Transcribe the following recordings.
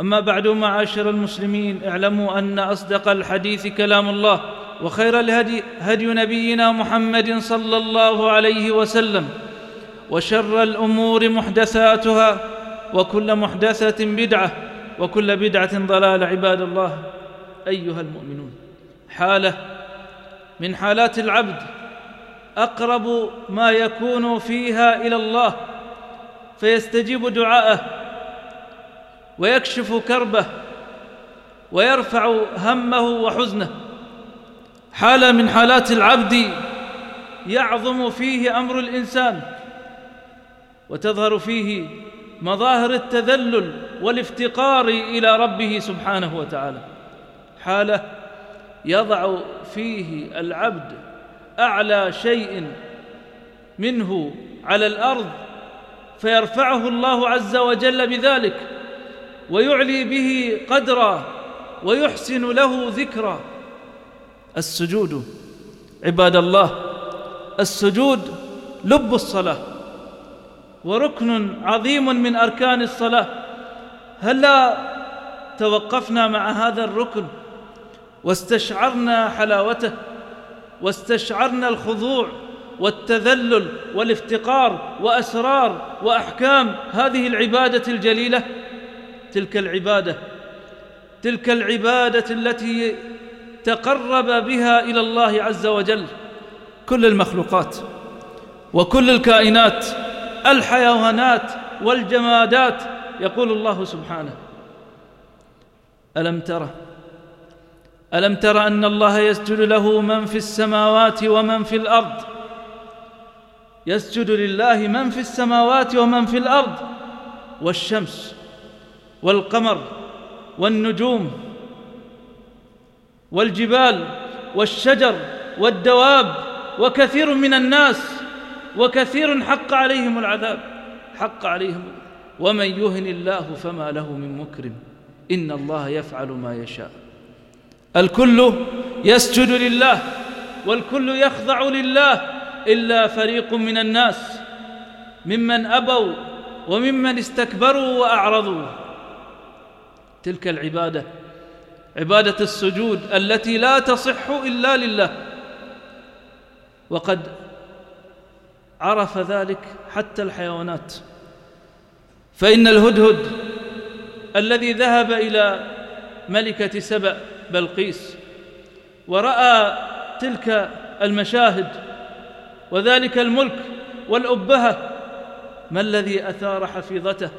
أما بعد معاشر المسلمين اعلموا أن أصدق الحديث كلام الله وخير الهدي هدي نبينا محمد صلى الله عليه وسلم وشر الأمور محدثاتها وكل محدثة بدعة وكل بدعة ضلالة عباد الله. أيها المؤمنون حالة من حالات العبد أقرب ما يكون فيها إلى الله فيستجيب دعاءه ويكشف كربه ويرفع همه وحزنه. حاله من حالات العبد يعظم فيه أمر الإنسان وتظهر فيه مظاهر التذلل والافتقار إلى ربه سبحانه وتعالى. حاله يضع فيه العبد أعلى شيء منه على الأرض فيرفعه الله عز وجل بذلك. ويعلي به قدرا ويحسن له ذكرا السجود عباد الله السجود لب الصلاة وركن عظيم من أركان الصلاة. هلا توقفنا مع هذا الركن واستشعرنا حلاوته واستشعرنا الخضوع والتذلل والافتقار وأسرار وأحكام هذه العبادة الجليلة. تلك العبادة تلك العبادة التي تقرب بها إلى الله عز وجل. كل المخلوقات وكل الكائنات الحيوانات والجمادات يقول الله سبحانه. ألم تر ألم تر أن الله يسجد له من في السماوات ومن في الأرض؟ يسجد لله من في السماوات ومن في الأرض والشمس. والقمر والنجوم والجبال والشجر والدواب وكثير من الناس وكثير حق عليهم العذاب حق عليهم ومن يهن الله فما له من مكرم إن الله يفعل ما يشاء. الكل يسجد لله والكل يخضع لله إلا فريق من الناس ممن أبوا وممن استكبروا وأعرضوا. تلك العبادة عبادة السجود التي لا تصح إلا لله. وقد عرف ذلك حتى الحيوانات. فإن الهدهد الذي ذهب إلى ملكة سبأ بلقيس ورأى تلك المشاهد وذلك الملك والأبهة ما الذي أثار حفيظته؟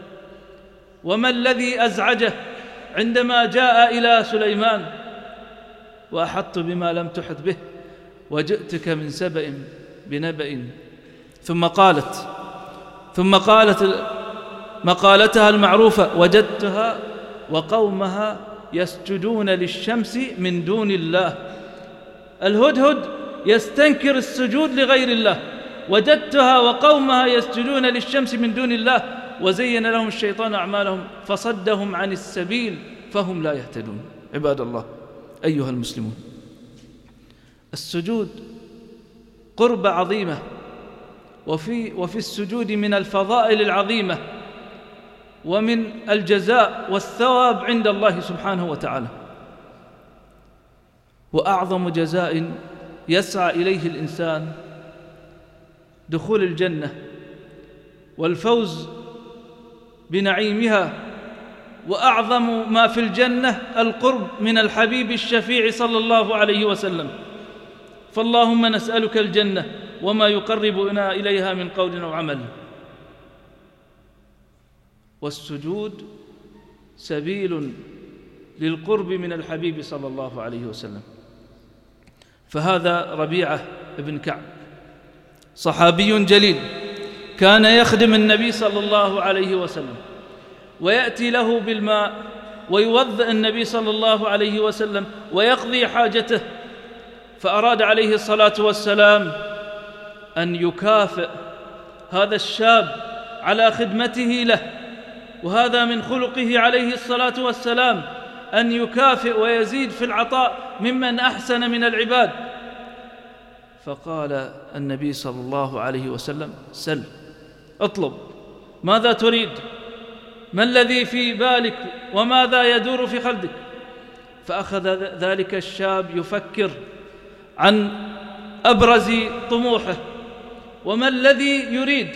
وما الذي أزعجه؟ عندما جاء إلى سليمان وأحطت بما لم تحط به وجئتك من سبأ بنبأ. ثم قالت ثم قالت مقالتها المعروفة وجدتها وقومها يسجدون للشمس من دون الله. الهدهد يستنكر السجود لغير الله. وجدتها وقومها يسجدون للشمس من دون الله. وزين لهم الشيطان أعمالهم فصدهم عن السبيل فهم لا يهتدون. عباد الله أيها المسلمون السجود قربة عظيمة وفي وفي السجود من الفضائل العظيمة ومن الجزاء والثواب عند الله سبحانه وتعالى. وأعظم جزاء يسعى إليه الإنسان دخول الجنة والفوز بنعيمها وأعظم ما في الجنة القرب من الحبيب الشفيع صلى الله عليه وسلم. فاللهم نسألك الجنة وما يقربنا إليها من قول أو عمل. والسجود سبيل للقرب من الحبيب صلى الله عليه وسلم. فهذا ربيعة بن كعب صحابي جليل. كان يخدم النبي صلى الله عليه وسلم ويأتي له بالماء ويوضئ النبي صلى الله عليه وسلم ويقضي حاجته فأراد عليه الصلاة والسلام أن يكافئ هذا الشاب على خدمته له وهذا من خلقه عليه الصلاة والسلام أن يكافئ ويزيد في العطاء ممن أحسن من العباد. فقال النبي صلى الله عليه وسلم سل. اطلب. ماذا تريد؟ ما الذي في بالك وماذا يدور في خلدك؟ فأخذ ذلك الشاب يفكر عن أبرز طموحه. وما الذي يريد؟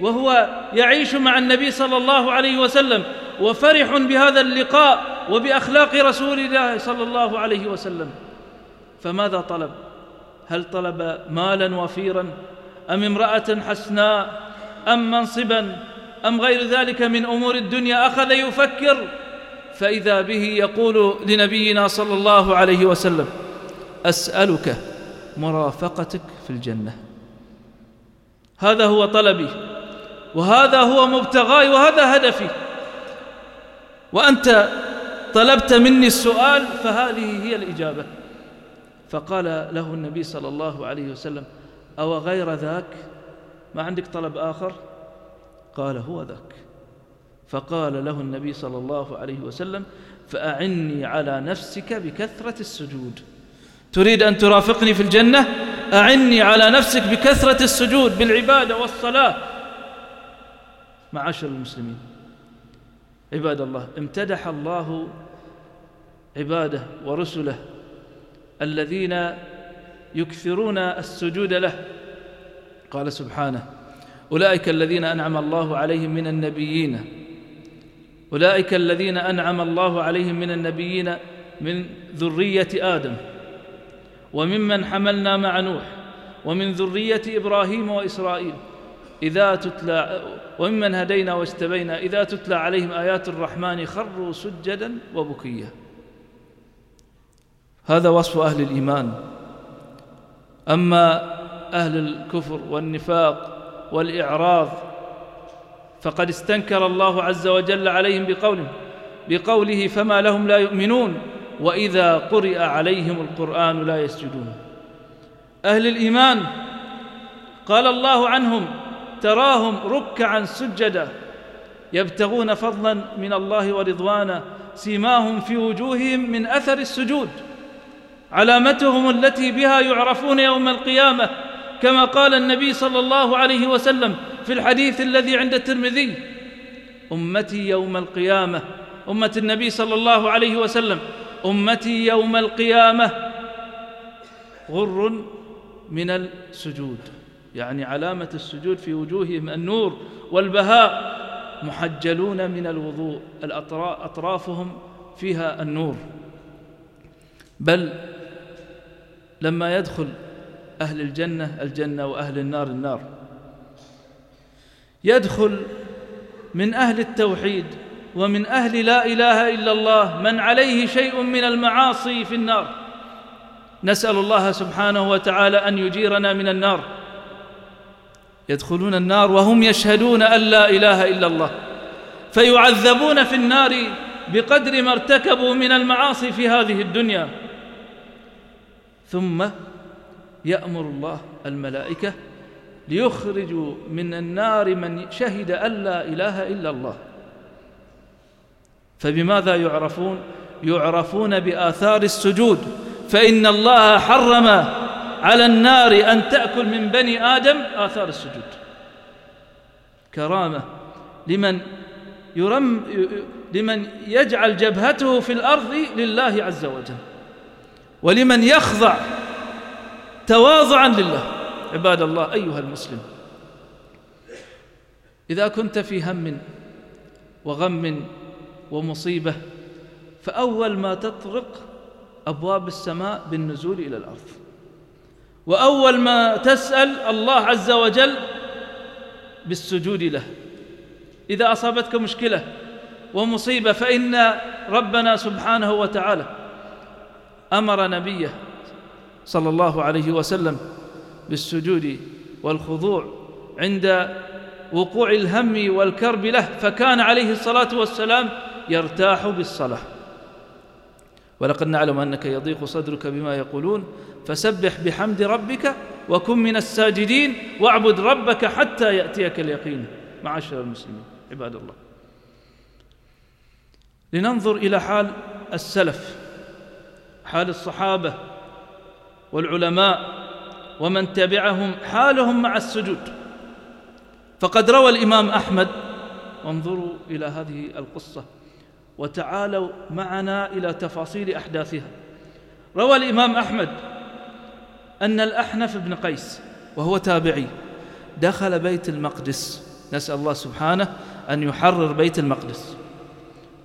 وهو يعيش مع النبي صلى الله عليه وسلم وفرح بهذا اللقاء وبأخلاق رسول الله صلى الله عليه وسلم. فماذا طلب؟ هل طلب مالا وفيرا أم امرأة حسناء أم منصبا أم غير ذلك من أمور الدنيا أخذ يفكر فإذا به يقول لنبينا صلى الله عليه وسلم أسألك مرافقتك في الجنة. هذا هو طلبي وهذا هو مبتغاي وهذا هدفي. وأنت طلبت مني السؤال فهذه هي الإجابة. فقال له النبي صلى الله عليه وسلم أو غير ذاك؟ ما عندك طلب آخر؟ قال هو ذاك. فقال له النبي صلى الله عليه وسلم فأعني على نفسك بكثرة السجود. تريد أن ترافقني في الجنة؟ أعني على نفسك بكثرة السجود بالعبادة والصلاة. معاشر المسلمين عباد الله امتدح الله عباده ورسله الذين يكثرون السجود له. قال سبحانه أولئك الذين أنعم الله عليهم من النبيين أولئك الذين أنعم الله عليهم من النبيين من ذرية آدم وممن حملنا مع نوح ومن ذرية إبراهيم وإسرائيل إذا تتلى وممن هدينا واستبينا إذا تتلى عليهم آيات الرحمن خروا سجدا وبكيا هذا وصف أهل الإيمان. أما أهل الكفر والنفاق والإعراض فقد استنكر الله عز وجل عليهم بقوله بقوله فما لهم لا يؤمنون وإذا قرئ عليهم القرآن لا يسجدون. أهل الإيمان قال الله عنهم تراهم ركعا سجدا يبتغون فضلا من الله ورضوانا سيماهم في وجوههم من أثر السجود. علامتهم التي بها يعرفون يوم القيامة كما قال النبي صلى الله عليه وسلم في الحديث الذي عند الترمذي أمتي يوم القيامة. أمة النبي صلى الله عليه وسلم أمتي يوم القيامة. غر من السجود يعني علامة السجود في وجوههم النور والبهاء محجلون من الوضوء أطرافهم فيها النور. بل لما يدخل أهل الجنة الجنة وأهل النار النار. يدخل من أهل التوحيد ومن أهل لا إله إلا الله من عليه شيء من المعاصي في النار. نسأل الله سبحانه وتعالى أن يجيرنا من النار. يدخلون النار وهم يشهدون أن لا إله إلا الله. فيعذبون في النار بقدر ما ارتكبوا من المعاصي في هذه الدنيا. ثم يأمر الله الملائكة ليخرجوا من النار من شهد أن لا إله إلا الله. فبماذا يعرفون؟ يعرفون بآثار السجود. فإن الله حرم على النار أن تأكل من بني آدم آثار السجود. كرامة. لمن يرم لمن يجعل جبهته في الأرض لله عز وجل. ولمن يخضع تواضعا لله. عباد الله أيها المسلم إذا كنت في هم وغم ومصيبة فأول ما تطرق أبواب السماء بالنزول إلى الأرض. وأول ما تسأل الله عز وجل بالسجود له. إذا أصابتك مشكلة ومصيبة فإن ربنا سبحانه وتعالى أمر نبيه صلى الله عليه وسلم بالسجود والخضوع عند وقوع الهم والكرب له فكان عليه الصلاة والسلام يرتاح بالصلاة. ولقد نعلم أنك يضيق صدرك بما يقولون فسبح بحمد ربك وكن من الساجدين واعبد ربك حتى يأتيك اليقين. معاشر المسلمين عباد الله. لننظر إلى حال السلف حال الصحابة والعلماء ومن تبعهم حالهم مع السجود. فقد روى الإمام أحمد وانظروا إلى هذه القصة وتعالوا معنا إلى تفاصيل أحداثها. روى الإمام أحمد أن الأحنف بن قيس وهو تابعي دخل بيت المقدس. نسأل الله سبحانه أن يحرر بيت المقدس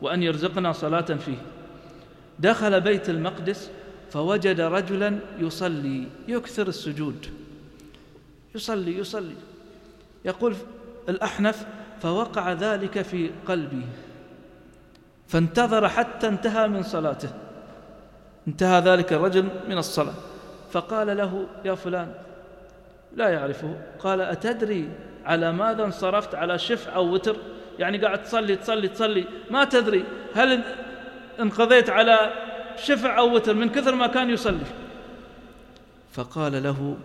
وأن يرزقنا صلاة فيه. دخل بيت المقدس فوجد رجلا يصلي يكثر السجود. يصلي يصلي. يقول الأحنف فوقع ذلك في قلبي. فانتظر حتى انتهى من صلاته. انتهى ذلك الرجل من الصلاة. فقال له يا فلان لا يعرفه. قال أتدري على ماذا انصرفت؟ على شفع أو وتر؟ يعني قاعد تصلي تصلي تصلي. ما تدري هل انقضيت على شفع أو وتر من كثر ما كان يصلي. فقال له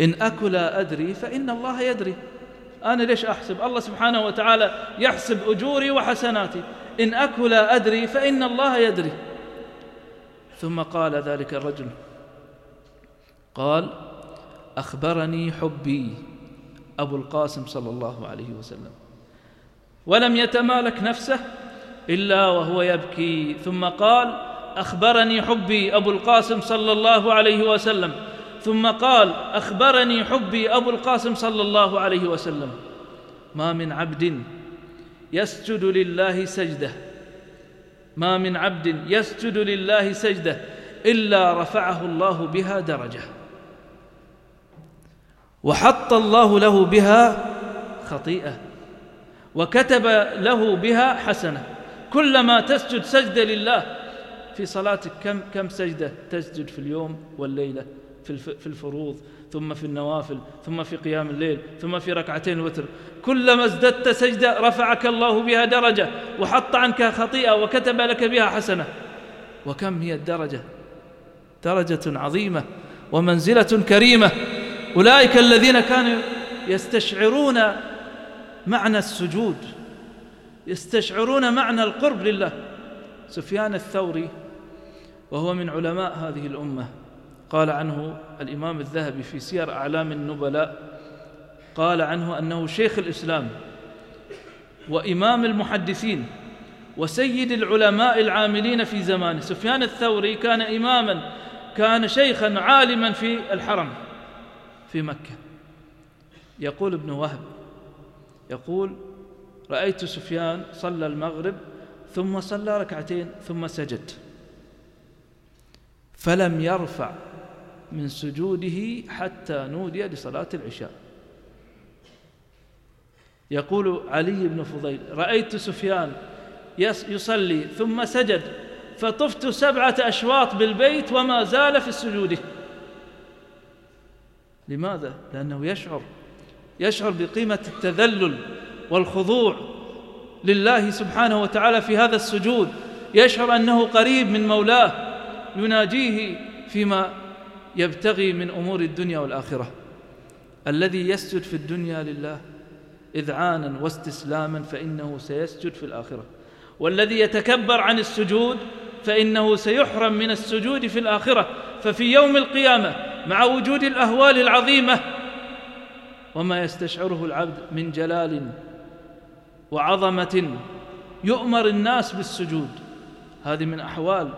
إن أكل أدري فإن الله يدري. أنا ليش أحسب؟ الله سبحانه وتعالى يحسب أجوري وحسناتي. إن أكل أدري فإن الله يدري. ثم قال ذلك الرجل. قال أخبرني حبي أبو القاسم صلى الله عليه وسلم. ولم يتمالك نفسه إلا وهو يبكي. ثم قال أخبرني حبي أبو القاسم صلى الله عليه وسلم. ثم قال أخبرني حبي أبو القاسم صلى الله عليه وسلم. ما من عبد يسجد لله سجدة. ما من عبد يسجد لله سجدة إلا رفعه الله بها درجة. وحط الله له بها خطيئة. وكتب له بها حسنة. كلما تسجد سجدة لله في صلاتك كم كم سجدة تسجد في اليوم والليلة؟ في الفروض ثم في النوافل ثم في قيام الليل ثم في ركعتين الوتر كلما ازددت سجدة رفعك الله بها درجة وحط عنك خطيئة وكتب لك بها حسنة. وكم هي الدرجة؟ درجة عظيمة ومنزلة كريمة. أولئك الذين كانوا يستشعرون معنى السجود يستشعرون معنى القرب لله. سفيان الثوري وهو من علماء هذه الأمة. قال عنه الإمام الذهبي في سير أعلام النبلاء قال عنه أنه شيخ الإسلام وإمام المحدثين وسيد العلماء العاملين في زمانه. سفيان الثوري كان إماما كان شيخا عالما في الحرم في مكة. يقول ابن وهب يقول رأيت سفيان صلى المغرب ثم صلى ركعتين ثم سجد. فلم يرفع من سجوده حتى نودي لصلاة العشاء. يقول علي بن فضيل رأيت سفيان يصلي ثم سجد فطفت سبعة أشواط بالبيت وما زال في السجود. لماذا؟ لأنه يشعر يشعر بقيمة التذلل والخضوع لله سبحانه وتعالى في هذا السجود. يشعر أنه قريب من مولاه. يناجيه فيما يبتغي من أمور الدنيا والآخرة. الذي يسجد في الدنيا لله إذعانا واستسلاما فإنه سيسجد في الآخرة. والذي يتكبر عن السجود فإنه سيحرم من السجود في الآخرة. ففي يوم القيامة مع وجود الأهوال العظيمة وما يستشعره العبد من جلال وعظمة يؤمر الناس بالسجود. هذه من أحوال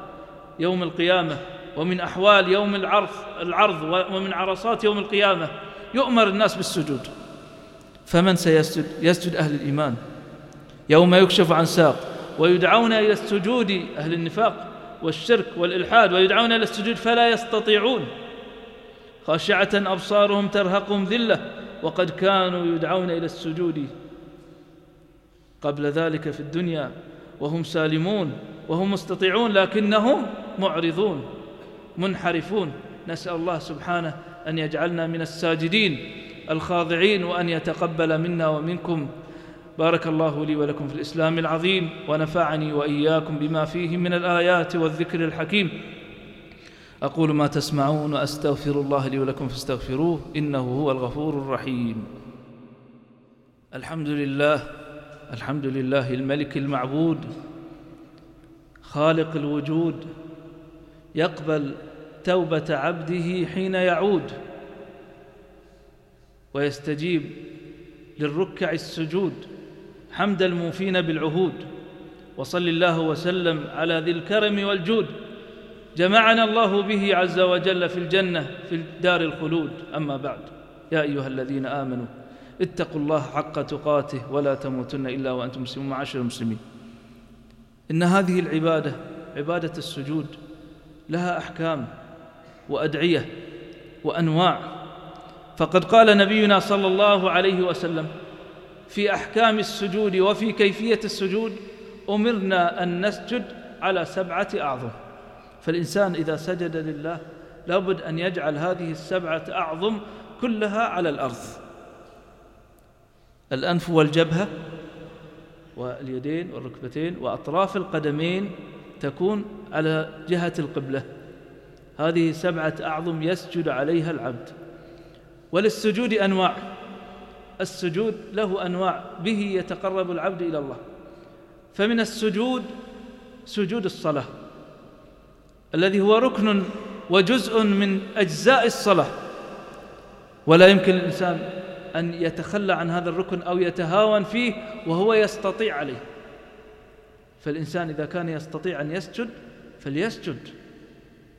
يوم القيامة ومن أحوال يوم العرض العرض ومن عرصات يوم القيامة يؤمر الناس بالسجود. فمن سيسجد؟ يسجد أهل الإيمان. يوم يكشف عن ساق ويدعون إلى السجود أهل النفاق والشرك والإلحاد ويدعون إلى السجود فلا يستطيعون. خاشعة أبصارهم ترهقهم ذلة وقد كانوا يدعون إلى السجود قبل ذلك في الدنيا وهم سالمون. وهم مستطيعون لكنهم معرضون منحرفون. نسأل الله سبحانه أن يجعلنا من الساجدين الخاضعين وأن يتقبل منا ومنكم. بارك الله لي ولكم في الإسلام العظيم ونفعني وإياكم بما فيه من الآيات والذكر الحكيم. أقول ما تسمعون وأستغفر الله لي ولكم فاستغفروه إنه هو الغفور الرحيم. الحمد لله الحمد لله الملك المعبود خالق الوجود يقبل توبة عبده حين يعود ويستجيب للركع السجود حمد الموفين بالعهود وصل الله وسلم على ذي الكرم والجود. جمعنا الله به عز وجل في الجنة في دار الخلود. أما بعد يا أيها الذين آمنوا اتقوا الله حق تقاته ولا تموتن إلا وأنتم مسلمون. معاشر المسلمين. إن هذه العبادة عبادة السجود لها أحكام وأدعية وأنواع. فقد قال نبينا صلى الله عليه وسلم في أحكام السجود وفي كيفية السجود أمرنا أن نسجد على سبعة أعظم. فالإنسان إذا سجد لله لابد أن يجعل هذه السبعة أعظم كلها على الأرض. الأنف والجبهة واليدين والركبتين وأطراف القدمين تكون على جهة القبلة. هذه سبعة أعظم يسجد عليها العبد. وللسجود أنواع. السجود له أنواع. به يتقرب العبد إلى الله. فمن السجود سجود الصلاة. الذي هو ركن وجزء من أجزاء الصلاة. ولا يمكن الإنسان أن يتخلى عن هذا الركن أو يتهاون فيه وهو يستطيع عليه. فالإنسان إذا كان يستطيع أن يسجد فليسجد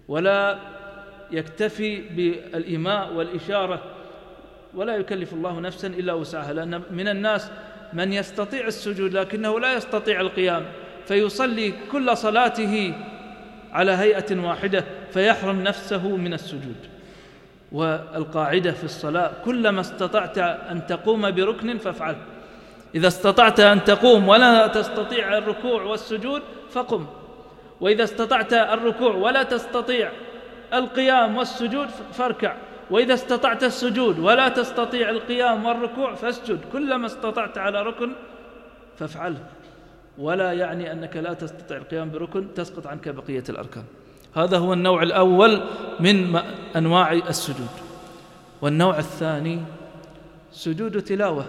ولا يكتفي بالإيماء والإشارة ولا يكلف الله نفسا إلا وسعها لأن من الناس من يستطيع السجود لكنه لا يستطيع القيام فيصلي كل صلاته على هيئة واحدة فيحرم نفسه من السجود. والقاعدة في الصلاة كلما استطعت أن تقوم بركن فافعل. إذا استطعت أن تقوم ولا تستطيع الركوع والسجود فقم. وإذا استطعت الركوع ولا تستطيع القيام والسجود فاركع. وإذا استطعت السجود ولا تستطيع القيام والركوع فاسجد. كلما استطعت على ركن فافعله ولا يعني أنك لا تستطيع القيام بركن تسقط عنك بقية الأركان. هذا هو النوع الأول من أنواع السجود. والنوع الثاني سجود تلاوة.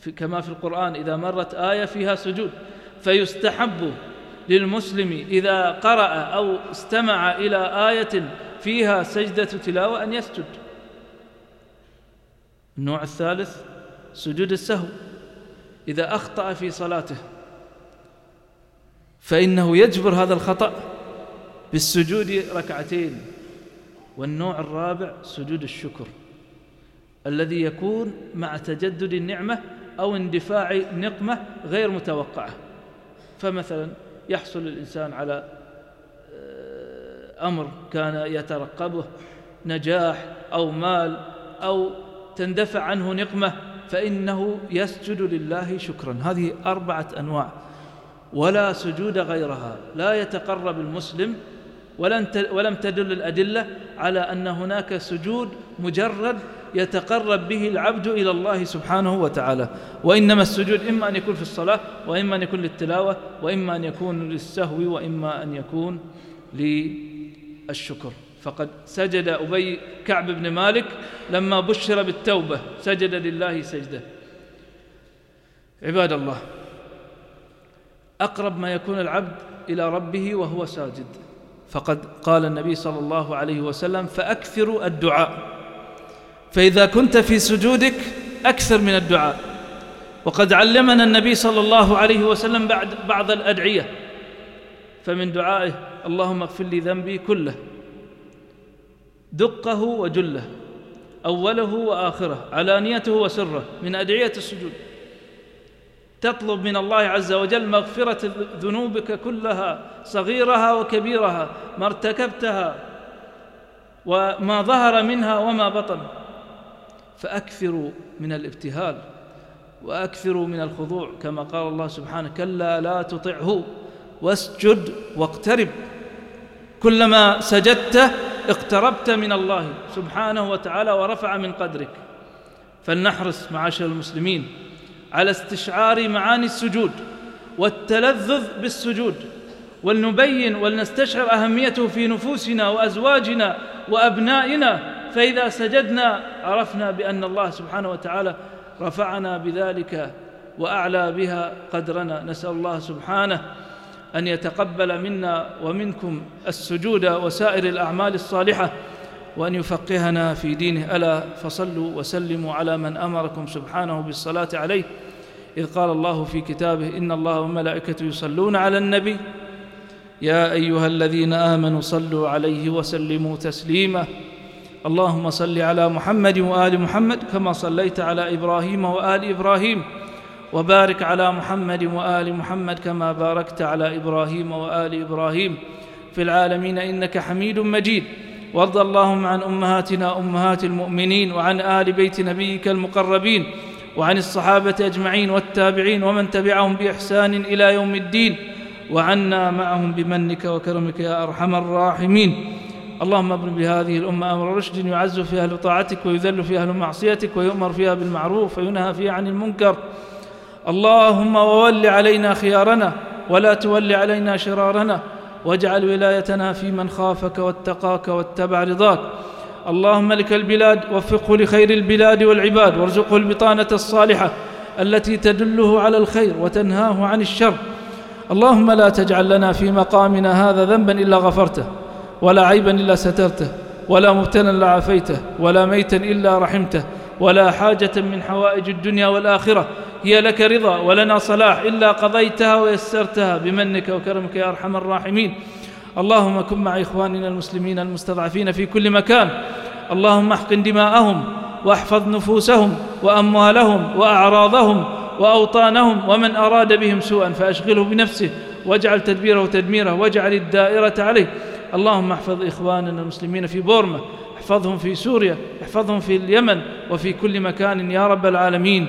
في كما في القرآن إذا مرت آية فيها سجود. فيستحب للمسلم إذا قرأ أو استمع إلى آية فيها سجدة تلاوة أن يسجد. النوع الثالث سجود السهو. إذا أخطأ في صلاته فإنه يجبر هذا الخطأ بالسجود ركعتين. والنوع الرابع سجود الشكر الذي يكون مع تجدد النعمة أو اندفاع نقمة غير متوقعة. فمثلا يحصل الإنسان على آه، أمر كان يترقبه نجاح أو مال أو تندفع عنه نقمة فإنه يسجد لله شكرا. هذه أربعة أنواع ولا سجود غيرها. لا يتقرب المسلم ولم تدل الأدلة على أن هناك سجود مجرد يتقرب به العبد إلى الله سبحانه وتعالى. وإنما السجود إما أن يكون في الصلاة وإما أن يكون للتلاوة وإما أن يكون للسهو وإما أن يكون للشكر. فقد سجد أبي كعب بن مالك لما بشر بالتوبة. سجد لله سجدة. عباد الله أقرب ما يكون العبد إلى ربه وهو ساجد. فقد قال النبي صلى الله عليه وسلم فأكثروا الدعاء. فإذا كنت في سجودك أكثر من الدعاء. وقد علمنا النبي صلى الله عليه وسلم بعد بعض الأدعية. فمن دعائه اللهم اغفر لي ذنبي كله. دقه وجله. أوله وآخره. علانيته وسره. من أدعية السجود. تطلب من الله عز وجل مغفرة ذنوبك كلها صغيرها وكبيرها ما ارتكبتها وما ظهر منها وما بطن. فأكثروا من الابتهال وأكثروا من الخضوع كما قال الله سبحانه كلا لا تطعه واسجد واقترب. كلما سجدت اقتربت من الله سبحانه وتعالى ورفع من قدرك. فلنحرص معاشر المسلمين على استشعار معاني السجود والتلذذ بالسجود ولنبين ولنستشعر أهميته في نفوسنا وأزواجنا وأبنائنا فإذا سجدنا عرفنا بأن الله سبحانه وتعالى رفعنا بذلك وأعلى بها قدرنا. نسأل الله سبحانه أن يتقبل منا ومنكم السجود وسائر الأعمال الصالحة وأن يفقهنا في دينه. ألا فصلوا وسلموا على من أمركم سبحانه بالصلاة عليه. إذ قال الله في كتابه إن الله وملائكته يصلون على النبي. يا أيها الذين آمنوا صلوا عليه وسلموا تسليما. اللهم صل على محمد وآل محمد كما صليت على إبراهيم وآل إبراهيم. وبارك على محمد وآل محمد كما باركت على إبراهيم وآل إبراهيم. في العالمين إنك حميد مجيد. وارض اللهم عن أمهاتنا أمهات المؤمنين وعن آل بيت نبيك المقربين وعن الصحابة أجمعين والتابعين ومن تبعهم بإحسان إلى يوم الدين وعنا معهم بمنك وكرمك يا أرحم الراحمين. اللهم ابن بهذه الأمة أمر رشد يعز فيها أهل طاعتك ويذل فيها أهل معصيتك ويؤمر فيها بالمعروف وينهى فيها عن المنكر. اللهم وول علينا خيارنا ولا تول علينا شرارنا. واجعل ولايتنا في من خافك واتقاك واتبع رضاك. اللهم لك البلاد وفقه لخير البلاد والعباد وارزقه البطانة الصالحة التي تدله على الخير وتنهاه عن الشر. اللهم لا تجعل لنا في مقامنا هذا ذنبا إلا غفرته ولا عيبا إلا سترته ولا مبتلا إلا عافيته ولا ميتا إلا رحمته ولا حاجة من حوائج الدنيا والآخرة. هي لك رضا ولنا صلاح إلا قضيتها ويسرتها بمنك وكرمك يا أرحم الراحمين. اللهم كن مع إخواننا المسلمين المستضعفين في كل مكان. اللهم احقن دماءهم واحفظ نفوسهم وأموالهم وأعراضهم وأوطانهم ومن أراد بهم سوءا فأشغله بنفسه واجعل تدبيره تدميره واجعل الدائرة عليه. اللهم احفظ إخواننا المسلمين في بورما احفظهم في سوريا احفظهم في اليمن وفي كل مكان يا رب العالمين.